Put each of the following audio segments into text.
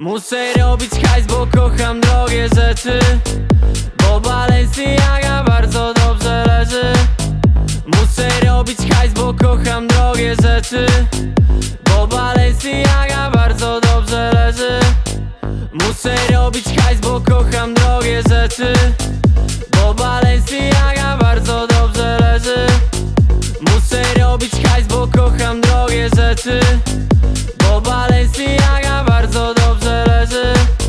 Muszę robić hajs, bo kocham drogie rzeczy. Bo Balenciaga bardzo dobrze leży. Muszę robić hajs, bo kocham drogie rzeczy. Bo Balenciaga bardzo dobrze leży. Muszę robić hajs, bo kocham drogie rzeczy. Bo Balenciaga bardzo dobrze leży. Muszę robić hajs, bo kocham drogie rzeczy. Bo Balenciaga bardzo dobrze wiser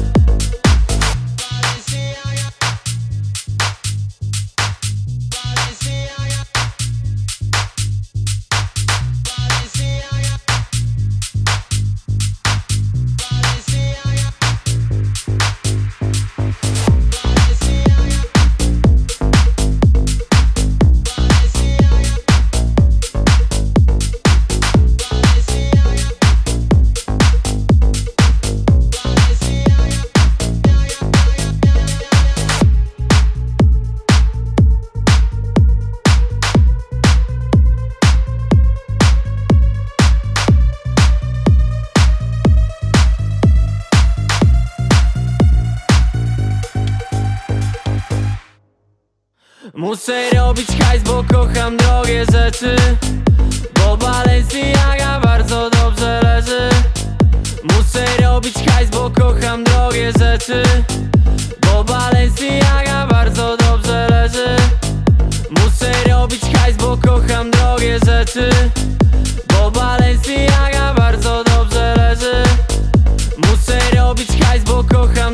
Muszę robić hajs, bo kocham drogie rzeczy. Bo Balenciaga bardzo dobrze leży. Muszę robić hajs, bo kocham drogie rzeczy. Bo Balenciaga bardzo dobrze leży. Muszę robić hajs, bo kocham drogie rzeczy. Bo Balenciaga bardzo dobrze leży. Muszę robić hajs, bo kocham